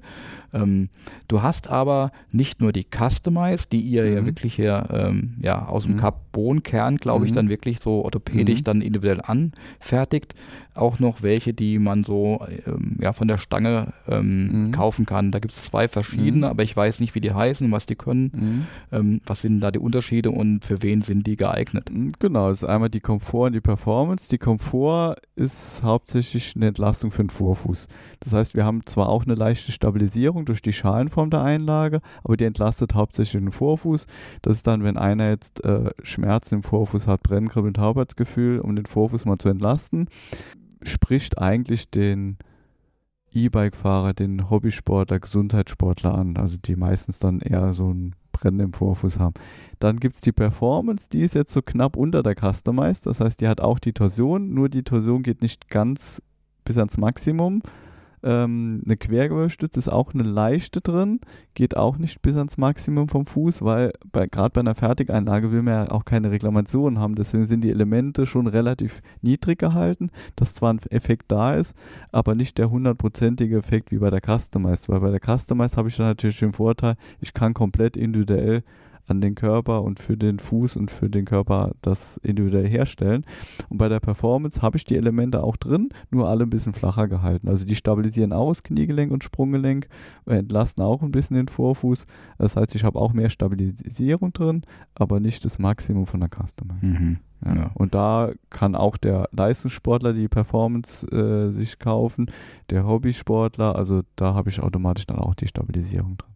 Ähm, du hast aber nicht nur die Customize, die ihr ja mhm. wirklich hier ähm, ja, aus dem mhm. Carbonkern, glaube ich, mhm. dann wirklich so orthopädisch dann individuell anfertigt, auch noch welche, die man so ähm, ja, von der Stange ähm, kaufen kann. Da gibt es zwei verschiedene, aber ich weiß nicht, wie die heißen und was die können. Ähm, was sind da die Unterschiede und für wen sind die geeignet? Genau, das ist einmal die Komfort und die Performance. Die Komfort ist hauptsächlich eine Entlastung für den Vorfuß. Das heißt, wir haben zwar auch eine leichte Stabilisierung durch die Schalenform der Einlage, aber die entlastet hauptsächlich den Vorfuß. Das ist dann, wenn einer jetzt äh, Schmerzen im Vorfuß hat, Brennen, Kribbeln, Taubheitsgefühl, um den Vorfuß mal zu entlasten, spricht eigentlich den E-Bike-Fahrer, den Hobbysportler, Gesundheitssportler an, also die meistens dann eher so ein Brennen im Vorfuß haben. Dann gibt es die Performance, die ist jetzt so knapp unter der Customized, das heißt, die hat auch die Torsion, nur die Torsion geht nicht ganz bis ans Maximum, ähm, eine Quergewölbstütze ist auch eine leichte drin, geht auch nicht bis ans Maximum vom Fuß, weil gerade bei einer Fertigeinlage will man ja auch keine Reklamation haben. Deswegen sind die Elemente schon relativ niedrig gehalten, dass zwar ein Effekt da ist, aber nicht der hundertprozentige Effekt wie bei der Customized. Weil bei der Customized habe ich dann natürlich den Vorteil, ich kann komplett individuell an den Körper und für den Fuß und für den Körper das individuell herstellen. Und bei der Performance habe ich die Elemente auch drin, nur alle ein bisschen flacher gehalten. Also die stabilisieren aus Kniegelenk und Sprunggelenk, entlasten auch ein bisschen den Vorfuß. Das heißt, ich habe auch mehr Stabilisierung drin, aber nicht das Maximum von der Customer. Mhm. Ja. Ja. Und da kann auch der Leistungssportler die Performance äh, sich kaufen, der Hobbysportler, also da habe ich automatisch dann auch die Stabilisierung drin.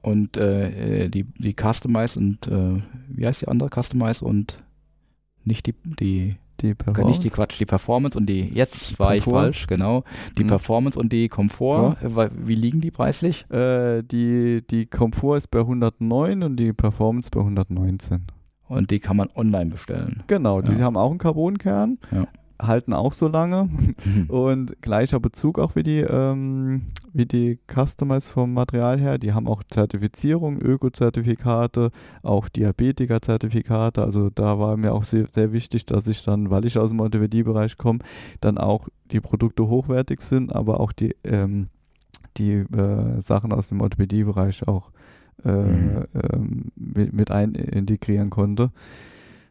Und äh, äh, die, die Customize und äh, wie heißt die andere? Customize und nicht die, die die Performance. Nicht die Quatsch, die Performance und die, jetzt war Komfort. ich falsch, genau. Die mhm. Performance und die Komfort, ja. wie liegen die preislich? Äh, die, die Komfort ist bei 109 und die Performance bei 119. Und die kann man online bestellen. Genau, die ja. haben auch einen Carbonkern. Ja halten auch so lange und gleicher Bezug auch wie die, ähm, wie die Customers vom Material her. Die haben auch Zertifizierung, Öko-Zertifikate, auch Diabetiker-Zertifikate. Also da war mir auch sehr, sehr wichtig, dass ich dann, weil ich aus dem Orthopädie-Bereich komme, dann auch die Produkte hochwertig sind, aber auch die, ähm, die äh, Sachen aus dem Orthopädie-Bereich auch äh, mhm. ähm, mit, mit ein integrieren konnte.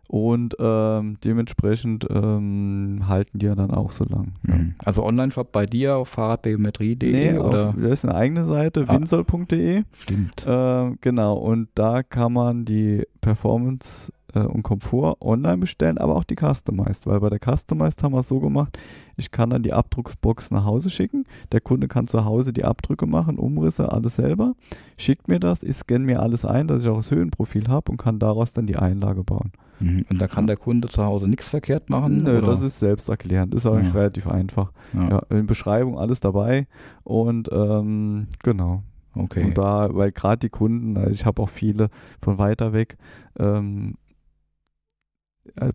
Und ähm, dementsprechend ähm, halten die ja dann auch so lang. Mhm. Also Online-Shop bei dir auf fahrradbiometrie.de? Nee, oder? Auf, das ist eine eigene Seite, ah. winsol.de. Stimmt. Äh, genau, und da kann man die Performance äh, und Komfort online bestellen, aber auch die Customized, weil bei der Customized haben wir es so gemacht, ich kann dann die Abdrucksbox nach Hause schicken, der Kunde kann zu Hause die Abdrücke machen, Umrisse, alles selber, schickt mir das, ich scanne mir alles ein, dass ich auch das Höhenprofil habe und kann daraus dann die Einlage bauen. Mhm. Und da kann der Kunde zu Hause nichts verkehrt machen? Nö, oder? das ist selbsterklärend. Das ist eigentlich ja. relativ einfach. Ja. ja. in Beschreibung alles dabei und ähm, genau. Okay. Und da, weil gerade die Kunden, also ich habe auch viele von weiter weg, ähm, äh,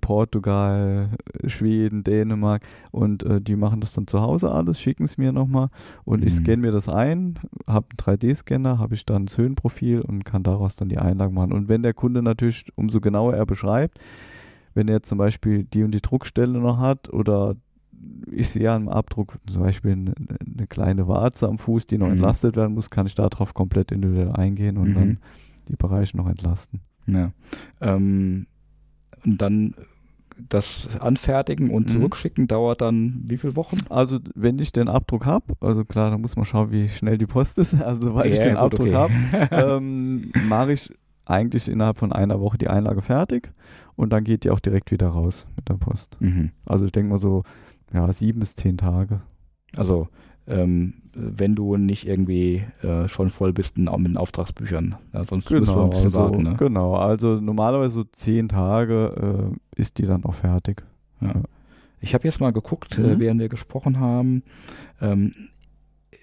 Portugal, Schweden, Dänemark und äh, die machen das dann zu Hause alles, schicken es mir nochmal und mhm. ich scanne mir das ein, habe einen 3D-Scanner, habe ich dann das Höhenprofil und kann daraus dann die Einlage machen. Und wenn der Kunde natürlich, umso genauer er beschreibt, wenn er zum Beispiel die und die Druckstelle noch hat oder ich sehe am Abdruck zum Beispiel eine, eine, kleine Warze am Fuß, die noch mhm. entlastet werden muss, kann ich darauf komplett individuell eingehen und mhm. dann die Bereiche noch entlasten. Ja. Ähm, und dann das Anfertigen und mhm. Zurückschicken dauert dann wie viele Wochen? Also wenn ich den Abdruck habe, also klar, da muss man schauen, wie schnell die Post ist. (laughs) Also weil ja, ich den gut, Abdruck okay. habe, (laughs) ähm, mache ich eigentlich innerhalb von einer Woche die Einlage fertig und dann geht die auch direkt wieder raus mit der Post. Mhm. Also ich denke mal so, ja, sieben bis zehn Tage. Also ähm, wenn du nicht irgendwie äh, schon voll bist mit den Auftragsbüchern. Ja, sonst genau, musst du ein bisschen also, warten. Ne? Genau, also normalerweise so zehn Tage äh, ist die dann auch fertig. Ja. Ich habe jetzt mal geguckt, äh, mhm. äh, während wir gesprochen haben. Ähm,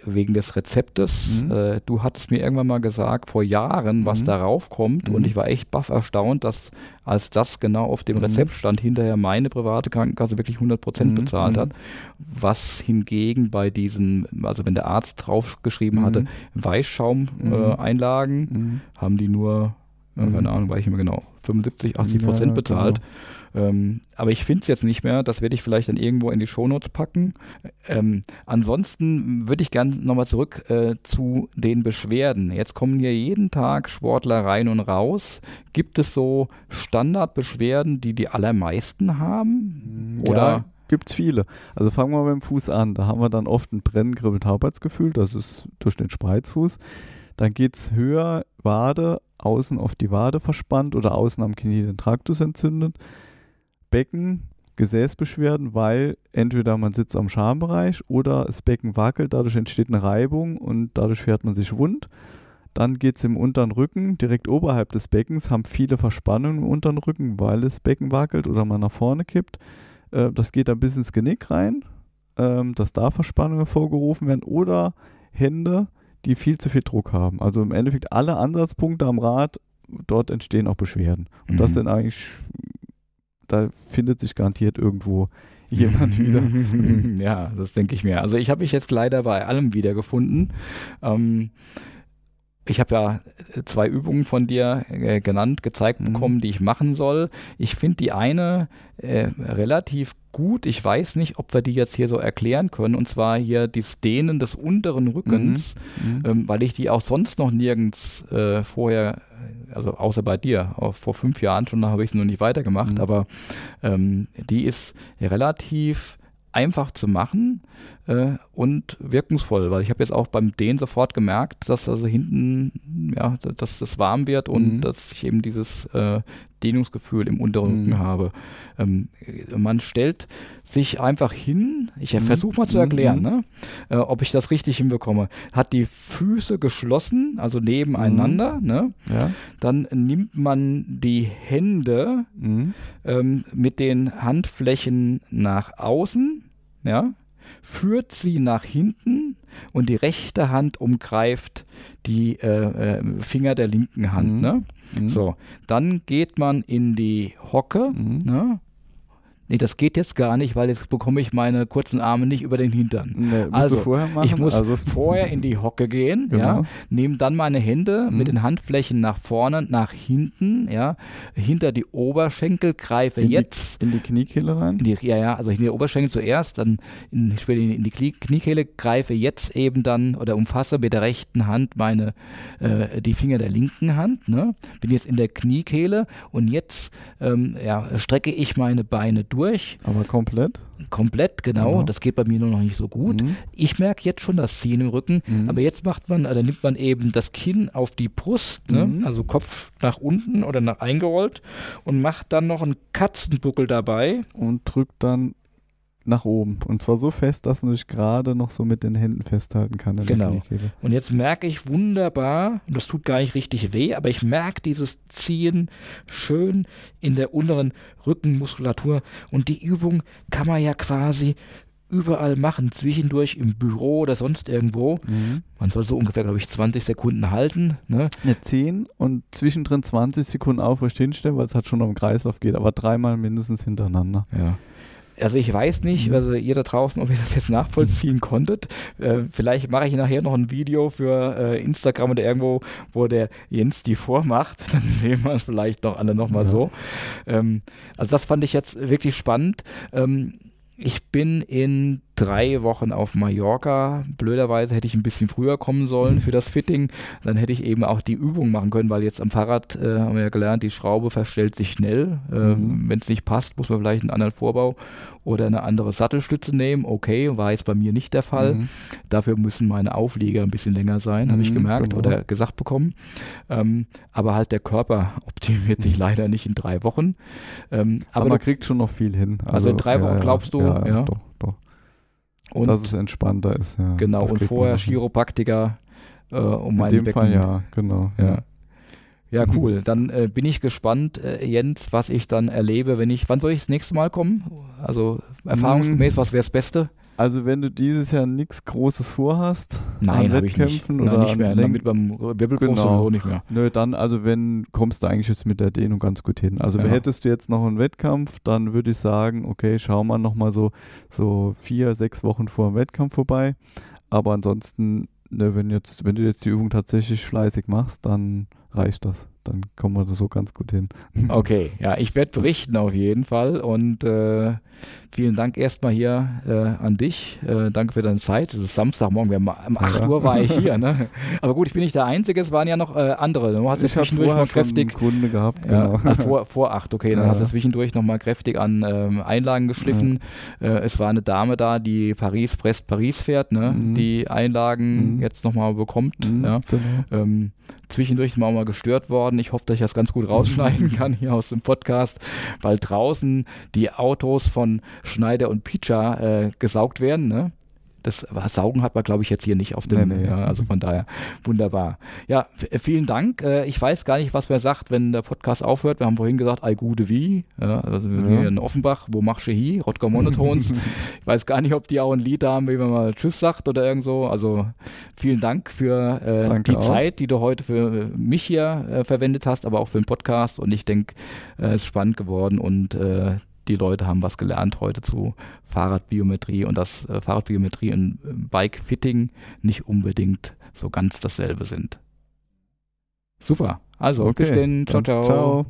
wegen des Rezeptes. Mhm. Äh, du hattest mir irgendwann mal gesagt, vor Jahren, was mhm. darauf kommt. Mhm. Und ich war echt baff erstaunt, dass als das genau auf dem mhm. Rezept stand, hinterher meine private Krankenkasse wirklich 100 Prozent mhm. bezahlt hat. Mhm. Was hingegen bei diesen, also wenn der Arzt draufgeschrieben hatte, Weißschaum-Einlagen, äh, haben die nur, äh, keine Ahnung, weiß ich immer genau, 75, 80 Prozent ja, bezahlt. Genau. Ähm, aber ich finde es jetzt nicht mehr. Das werde ich vielleicht dann irgendwo in die Shownotes packen. Ähm, ansonsten würde ich gerne nochmal zurück äh, zu den Beschwerden. Jetzt kommen hier jeden Tag Sportler rein und raus. Gibt es so Standardbeschwerden, die die allermeisten haben? Oder? Ja gibt es viele. Also fangen wir beim Fuß an. Da haben wir dann oft ein Brennen, Kribbeln, Taubheitsgefühl. Das ist durch den Spreizfuß. Dann geht es höher, Wade, außen auf die Wade verspannt oder außen am Knie den Traktus entzündet. Becken, Gesäßbeschwerden, weil entweder man sitzt am Schambereich oder das Becken wackelt, dadurch entsteht eine Reibung und dadurch fährt man sich wund. Dann geht es im unteren Rücken, direkt oberhalb des Beckens, haben viele Verspannungen im unteren Rücken, weil das Becken wackelt oder man nach vorne kippt. Äh, das geht dann bis ins Genick rein, ähm, dass da Verspannungen hervorgerufen werden oder Hände, die viel zu viel Druck haben. Also im Endeffekt alle Ansatzpunkte am Rad, dort entstehen auch Beschwerden. Und mhm. das sind eigentlich da findet sich garantiert irgendwo (laughs) jemand wieder. (laughs) ja, das denke ich mir. Also ich habe mich jetzt leider bei allem wiedergefunden. Ähm, ich habe ja zwei Übungen von dir äh, genannt, gezeigt mhm. bekommen, die ich machen soll. Ich finde die eine äh, relativ gut. Ich weiß nicht, ob wir die jetzt hier so erklären können. Und zwar hier das Dehnen des unteren Rückens, mhm. Mhm. Ähm, weil ich die auch sonst noch nirgends äh, vorher also außer bei dir, auch vor fünf Jahren schon habe ich es noch nicht weitergemacht, mhm. aber ähm, die ist relativ einfach zu machen äh, und wirkungsvoll, weil ich habe jetzt auch beim Dehnen sofort gemerkt, dass also hinten, ja, dass das warm wird und mhm. dass ich eben dieses äh, Dehnungsgefühl im Unterrücken mhm. habe. Ähm, man stellt sich einfach hin, ich mhm. versuche mal zu erklären, mhm. ne, äh, ob ich das richtig hinbekomme, hat die Füße geschlossen, also nebeneinander, mhm. ne? Ja. dann nimmt man die Hände mhm. ähm, mit den Handflächen nach außen, ja, führt sie nach hinten und die rechte Hand umgreift die äh, äh, Finger der linken Hand. Mhm. Ne? Mhm. So, dann geht man in die Hocke, mhm. ne? Nee, das geht jetzt gar nicht, weil jetzt bekomme ich meine kurzen Arme nicht über den Hintern. Nee, also, ich muss also. vorher in die Hocke gehen, genau. ja, nehme dann meine Hände mhm. mit den Handflächen nach vorne, nach hinten, ja, hinter die Oberschenkel, greife in jetzt. Die, in die Kniekehle rein? Die, ja, ja, also in die Oberschenkel zuerst, dann in, in die Kniekehle, greife jetzt eben dann oder umfasse mit der rechten Hand meine, äh, die Finger der linken Hand, ne, bin jetzt in der Kniekehle und jetzt ähm, ja, strecke ich meine Beine durch durch. Aber komplett? Komplett, genau. Mhm. Das geht bei mir nur noch nicht so gut. Mhm. Ich merke jetzt schon das Ziehen im Rücken, mhm. aber jetzt macht man, oder nimmt man eben das Kinn auf die Brust, ne? Mhm. also Kopf nach unten oder nach eingerollt und macht dann noch einen Katzenbuckel dabei. Und drückt dann nach oben. Und zwar so fest, dass man sich gerade noch so mit den Händen festhalten kann. genau. Und jetzt merke ich wunderbar, und das tut gar nicht richtig weh, aber ich merke dieses Ziehen schön in der unteren Rückenmuskulatur. Und die Übung kann man ja quasi überall machen, zwischendurch im Büro oder sonst irgendwo. Mhm. Man soll so ungefähr, glaube ich, 20 Sekunden halten. Ne? Ja, 10 und zwischendrin 20 Sekunden aufrecht hinstellen, weil es halt schon um Kreislauf geht, aber dreimal mindestens hintereinander. Ja. Also ich weiß nicht, mhm. also ihr da draußen, ob ihr das jetzt nachvollziehen konntet. Äh, vielleicht mache ich nachher noch ein Video für äh, Instagram oder irgendwo, wo der Jens die vormacht. (laughs) Dann sehen wir es vielleicht noch alle nochmal ja. so. Ähm, also das fand ich jetzt wirklich spannend. Ähm, ich bin in drei Wochen auf Mallorca. Blöderweise hätte ich ein bisschen früher kommen sollen für das Fitting. Dann hätte ich eben auch die Übung machen können, weil jetzt am Fahrrad äh, haben wir ja gelernt, die Schraube verstellt sich schnell. Ähm, mhm. Wenn es nicht passt, muss man vielleicht einen anderen Vorbau oder eine andere Sattelstütze nehmen. Okay, war jetzt bei mir nicht der Fall. Mhm. Dafür müssen meine Auflieger ein bisschen länger sein, mhm, habe ich gemerkt genau. oder gesagt bekommen. Ähm, aber halt der Körper (laughs) optimiert sich leider nicht in drei Wochen. Ähm, aber, aber, man kriegt schon noch viel hin. Also, also in drei Wochen ja, glaubst du? Ja, ja. Doch. Und dass es entspannter ist, ja. Genau, und vorher Chiropraktiker, äh, um In dem Becken. Fall ja, genau. Ja. Ja, cool. Dann äh, bin ich gespannt, äh, Jens, was ich dann erlebe, wenn ich. Wann soll ich das nächste Mal kommen? Also erfahrungsgemäß, was wäre das Beste? Also wenn du dieses Jahr nichts Großes vorhast, Nein, an Wettkämpfen nicht. oder Nein, nicht mehr. Lenk mit beim Wirbelgroß genau. sowieso nicht mehr. Nö, dann, also wenn, kommst du eigentlich jetzt mit der Dehnung ganz gut hin. Also ja. hättest du jetzt noch einen Wettkampf, dann würde ich sagen, okay, schau mal nochmal so, so vier, sechs Wochen vor dem Wettkampf vorbei. Aber ansonsten, ne, wenn jetzt, wenn du jetzt die Übung tatsächlich fleißig machst, dann reicht das dann kommen wir da so ganz gut hin. (laughs) Okay, ja, ich werde berichten auf jeden Fall und äh, vielen Dank erstmal hier äh, an dich. Äh, danke für deine Zeit. Es ist Samstagmorgen, wir haben, um 8 ja. Uhr war ich hier. Ne? (laughs) Aber gut, ich bin nicht der Einzige, es waren ja noch äh, andere. Du hast ich zwischendurch noch kräftig. Kunde gehabt, genau. Ja, vor, vor 8, okay, dann ja. hast du zwischendurch noch mal kräftig an ähm, Einlagen geschliffen. Äh, es war eine Dame da, die Paris-Brest-Paris fährt, ne? Mhm. die Einlagen mhm. jetzt nochmal bekommt. Mhm, ja. Genau. Ähm, zwischendurch mal, mal gestört worden. Ich hoffe, dass ich das ganz gut rausschneiden (laughs) kann hier aus dem Podcast, weil draußen die Autos von Schneider und Picha äh, gesaugt werden. Ne? Das Saugen hat man, glaube ich, jetzt hier nicht auf dem. Nee, nee. Ja, also von daher wunderbar. Ja, vielen Dank. Äh, ich weiß gar nicht, was wer sagt, wenn der Podcast aufhört. Wir haben vorhin gesagt, ei gute wie. Ja, also wir sind hier in Offenbach, wo machst du hier? Rotger Monotons. (laughs) ich weiß gar nicht, ob die auch ein Lied haben, wie man mal Tschüss sagt oder irgend so. Also vielen Dank für äh, die auch. Zeit, die du heute für mich hier äh, verwendet hast, aber auch für den Podcast. Und ich denke, äh, es ist spannend geworden und äh, die Leute haben was gelernt heute zu Fahrradbiometrie und dass äh, Fahrradbiometrie und Bike-Fitting nicht unbedingt so ganz dasselbe sind. Super. Also, okay. bis denn. Ciao, ciao. ciao.